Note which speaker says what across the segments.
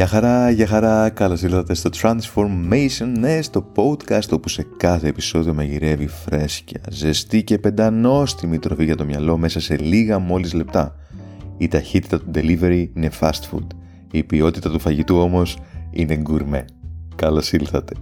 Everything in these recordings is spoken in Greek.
Speaker 1: Γεια χαρά, γεια χαρά, καλώς ήρθατε στο Transformation, ναι, στο podcast όπου σε κάθε επεισόδιο μαγειρεύει φρέσκια, ζεστή και πεντανόστιμη τροφή για το μυαλό μέσα σε λίγα μόλις λεπτά. Η ταχύτητα του delivery είναι fast food, η ποιότητα του φαγητού όμως είναι gourmet. Καλώς ήλθατε.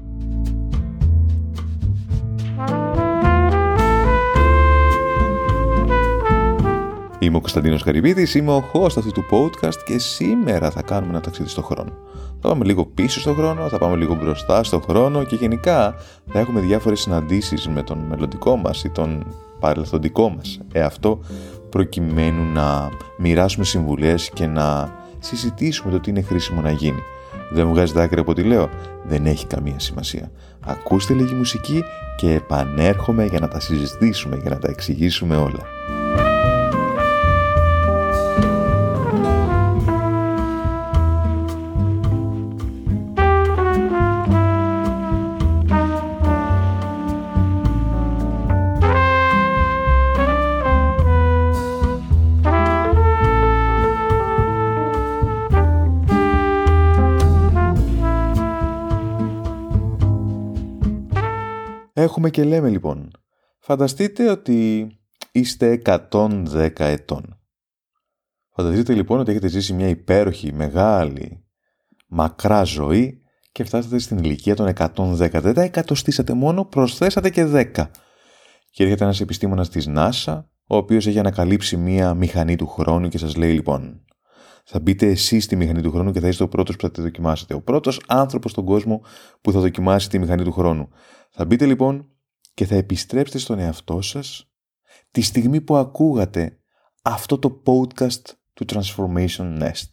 Speaker 1: Είμαι ο Κωνσταντίνος Καρυπίδης, είμαι ο host αυτού του podcast και σήμερα θα κάνουμε ένα ταξίδι στο χρόνο. Θα πάμε λίγο πίσω στο χρόνο, θα πάμε λίγο μπροστά στο χρόνο και γενικά θα έχουμε διάφορες συναντήσεις με τον μελλοντικό μας ή τον παρελθοντικό μας εαυτό προκειμένου να μοιράσουμε συμβουλές και να συζητήσουμε το τι είναι χρήσιμο να γίνει. Δεν μου βγάζει άκρη από ό,τι λέω. Δεν έχει καμία σημασία. Ακούστε λίγη μουσική και επανέρχομαι για να τα συζητήσουμε, για να τα εξηγήσουμε όλα. Έχουμε και λέμε λοιπόν. Φανταστείτε ότι είστε 110 ετών. Φανταστείτε λοιπόν ότι έχετε ζήσει μια υπέροχη, μεγάλη, μακρά ζωή και φτάσατε στην ηλικία των 110. Δεν τα εκατοστήσατε μόνο, προσθέσατε και 10. Και έρχεται ένας επιστήμονας της NASA, ο οποίος έχει ανακαλύψει μια μηχανή του χρόνου και σας λέει λοιπόν θα μπείτε εσείς στη μηχανή του χρόνου και θα είστε ο πρώτος που θα τη δοκιμάσετε. Ο πρώτος άνθρωπος στον κόσμο που θα δοκιμάσει τη μηχανή του χρόνου. Θα μπείτε λοιπόν και θα επιστρέψετε στον εαυτό σας τη στιγμή που ακούγατε αυτό το podcast του Transformation Nest.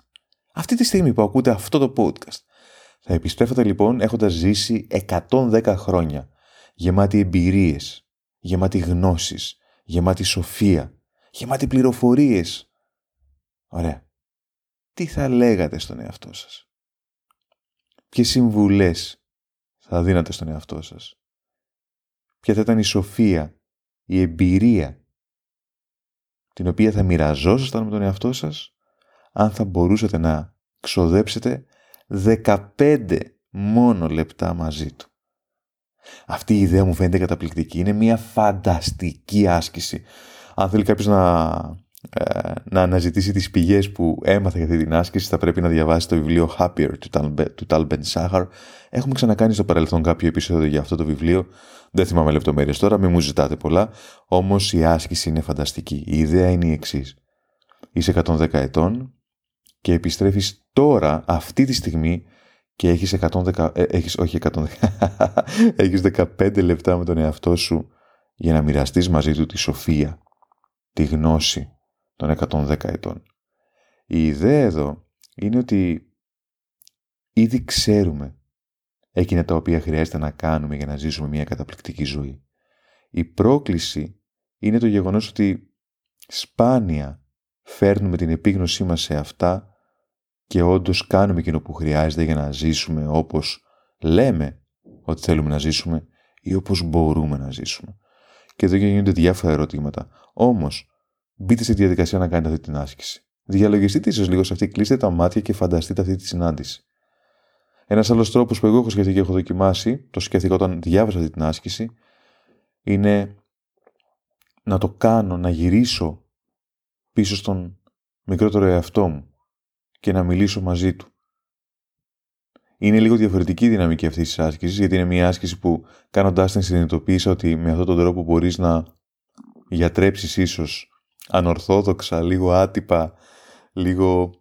Speaker 1: Αυτή τη στιγμή που ακούτε αυτό το podcast. Θα επιστρέφετε λοιπόν έχοντας ζήσει 110 χρόνια, γεμάτη εμπειρίες, γεμάτη γνώσεις, γεμάτη σοφία, γεμάτη πληροφορίες. Ωραία τι θα λέγατε στον εαυτό σας; Ποιες συμβουλές θα δίνατε στον εαυτό σας; Ποια θα ήταν η σοφία, η εμπειρία την οποία θα μοιραζόσασταν με τον εαυτό σας αν θα μπορούσατε να ξοδέψετε 15 μόνο λεπτά μαζί του; Αυτή η ιδέα μου φαίνεται καταπληκτική. Είναι μια φανταστική άσκηση. Αν θέλει κάποιος να ε, να αναζητήσει τις πηγές που έμαθε για αυτή την άσκηση θα πρέπει να διαβάσει το βιβλίο Happier του Tal Ben Sahar. Έχουμε ξανακάνει στο παρελθόν κάποιο επεισόδιο για αυτό το βιβλίο. Δεν θυμάμαι λεπτομέρειες τώρα, μην μου ζητάτε πολλά. Όμως η άσκηση είναι φανταστική. Η ιδέα είναι η εξής. Είσαι 110 ετών και επιστρέφεις τώρα, αυτή τη στιγμή, και έχεις 110, ε, έχεις, όχι 110, έχεις 15 λεπτά με τον εαυτό σου για να μοιραστείς μαζί του τη σοφία, τη γνώση, των 110 ετών. Η ιδέα εδώ είναι ότι ήδη ξέρουμε εκείνα τα οποία χρειάζεται να κάνουμε για να ζήσουμε μια καταπληκτική ζωή. Η πρόκληση είναι το γεγονός ότι σπάνια φέρνουμε την επίγνωσή μας σε αυτά και όντως κάνουμε εκείνο που χρειάζεται για να ζήσουμε όπως λέμε ότι θέλουμε να ζήσουμε ή όπως μπορούμε να ζήσουμε. Και εδώ γίνονται διάφορα ερωτήματα. Όμως, μπείτε στη διαδικασία να κάνετε αυτή την άσκηση. Διαλογιστείτε ίσως λίγο σε αυτή, κλείστε τα μάτια και φανταστείτε αυτή τη συνάντηση. Ένας άλλος τρόπος που εγώ έχω σκεφτεί και έχω δοκιμάσει, το σκέφτηκα όταν διάβασα αυτή την άσκηση, είναι να το κάνω, να γυρίσω πίσω στον μικρότερο εαυτό μου και να μιλήσω μαζί του. Είναι λίγο διαφορετική η δυναμική αυτής της άσκησης, γιατί είναι μια άσκηση που κάνοντάς την συνειδητοποίησα ότι με αυτόν τον τρόπο μπορείς να γιατρέψεις ίσως ανορθόδοξα, λίγο άτυπα, λίγο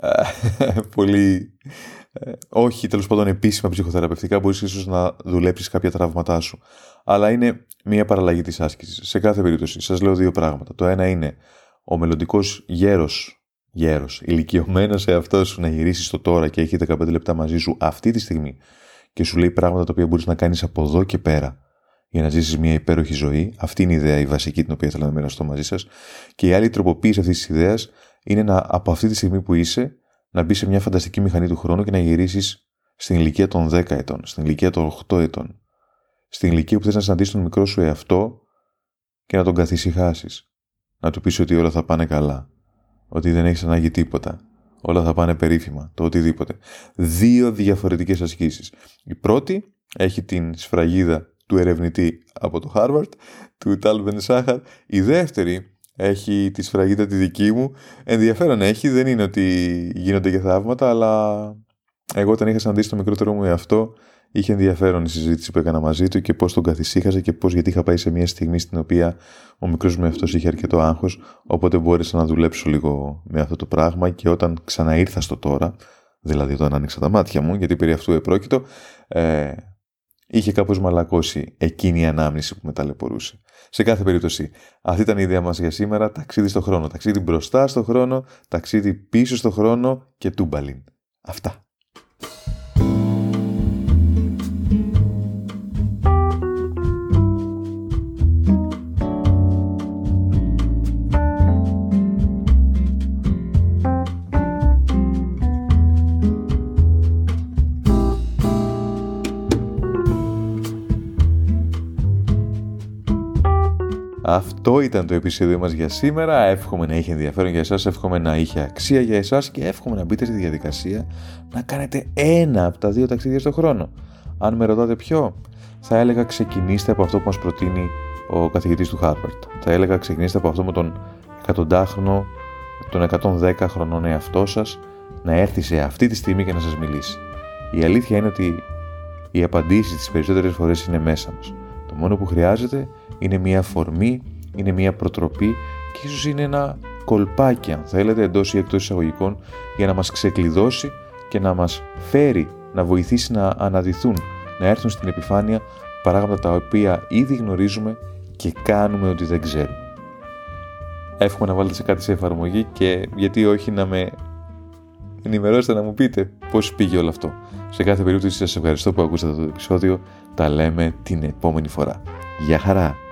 Speaker 1: ε, πολύ ε, όχι τέλος πάντων επίσημα ψυχοθεραπευτικά μπορείς ίσως να δουλέψεις κάποια τραύματά σου. Αλλά είναι μια παραλλαγή της άσκησης. Σε κάθε περίπτωση σας λέω δύο πράγματα. Το ένα είναι ο μελλοντικός γέρος, γέρος, ηλικιωμένος σε αυτό σου να γυρίσει στο τώρα και έχει 15 λεπτά μαζί σου αυτή τη στιγμή και σου λέει πράγματα τα οποία μπορείς να κάνεις από εδώ και πέρα για να ζήσεις μια υπέροχη ζωή. Αυτή είναι η ιδέα, η βασική την οποία θέλω να μοιραστώ μαζί σας. Και η άλλη τροποποίηση αυτής της ιδέας είναι να, από αυτή τη στιγμή που είσαι να μπεις σε μια φανταστική μηχανή του χρόνου και να γυρίσεις στην ηλικία των 10 ετών, στην ηλικία των 8 ετών. Στην ηλικία που θες να συναντήσεις τον μικρό σου εαυτό και να τον καθησυχάσεις. Να του πεις ότι όλα θα πάνε καλά. Ότι δεν έχεις ανάγκη τίποτα. όλα θα πάνε περίφημα, το οτιδήποτε. Δύο διαφορετικές ασκήσεις. Η πρώτη έχει την σφραγίδα του ερευνητή από το Harvard, του Tal Σάχαρ. Η δεύτερη έχει τη σφραγίδα τη δική μου. Ενδιαφέρον έχει, δεν είναι ότι γίνονται και θαύματα, αλλά εγώ όταν είχα συναντήσει το μικρότερο μου εαυτό, είχε ενδιαφέρον η συζήτηση που έκανα μαζί του και πώς τον καθησύχαζε και πώς γιατί είχα πάει σε μια στιγμή στην οποία ο μικρός μου εαυτός είχε αρκετό άγχος. Οπότε μπόρεσα να δουλέψω λίγο με αυτό το πράγμα και όταν ξαναήρθα στο τώρα, δηλαδή όταν άνοιξα τα μάτια μου, γιατί περί αυτού επρόκειτο, ε, είχε κάπως μαλακώσει εκείνη η ανάμνηση που με ταλαιπωρούσε. Σε κάθε περίπτωση, αυτή ήταν η ιδέα μας για σήμερα, ταξίδι στο χρόνο. Ταξίδι μπροστά στο χρόνο, ταξίδι πίσω στο χρόνο και τούμπαλιν. Αυτά. Αυτό ήταν το επεισόδιο μας για σήμερα. Εύχομαι να είχε ενδιαφέρον για εσάς, εύχομαι να είχε αξία για εσάς και εύχομαι να μπείτε στη διαδικασία να κάνετε ένα από τα δύο ταξίδια στον χρόνο. Αν με ρωτάτε ποιο, θα έλεγα ξεκινήστε από αυτό που μας προτείνει ο καθηγητής του Harvard. Θα έλεγα ξεκινήστε από αυτό με τον εκατοντάχρονο, τον 110 χρονών εαυτό σας, να έρθει σε αυτή τη στιγμή και να σας μιλήσει. Η αλήθεια είναι ότι οι απαντήσεις τις περισσότερες φορές είναι μέσα μας. Το μόνο που χρειάζεται είναι μια αφορμή, είναι μια προτροπή και ίσως είναι ένα κολπάκι αν θέλετε εντός ή εκτός εισαγωγικών για να μας ξεκλειδώσει και να μας φέρει, να βοηθήσει να αναδυθούν, να έρθουν στην επιφάνεια παράγματα τα οποία ήδη γνωρίζουμε και κάνουμε ότι δεν ξέρουμε. Εύχομαι να βάλετε σε κάτι σε εφαρμογή και γιατί όχι να με ενημερώσετε να μου πείτε πώς πήγε όλο αυτό. Σε κάθε περίπτωση σας ευχαριστώ που ακούσατε το επεισόδιο. Τα λέμε την επόμενη φορά. Γεια χαρά!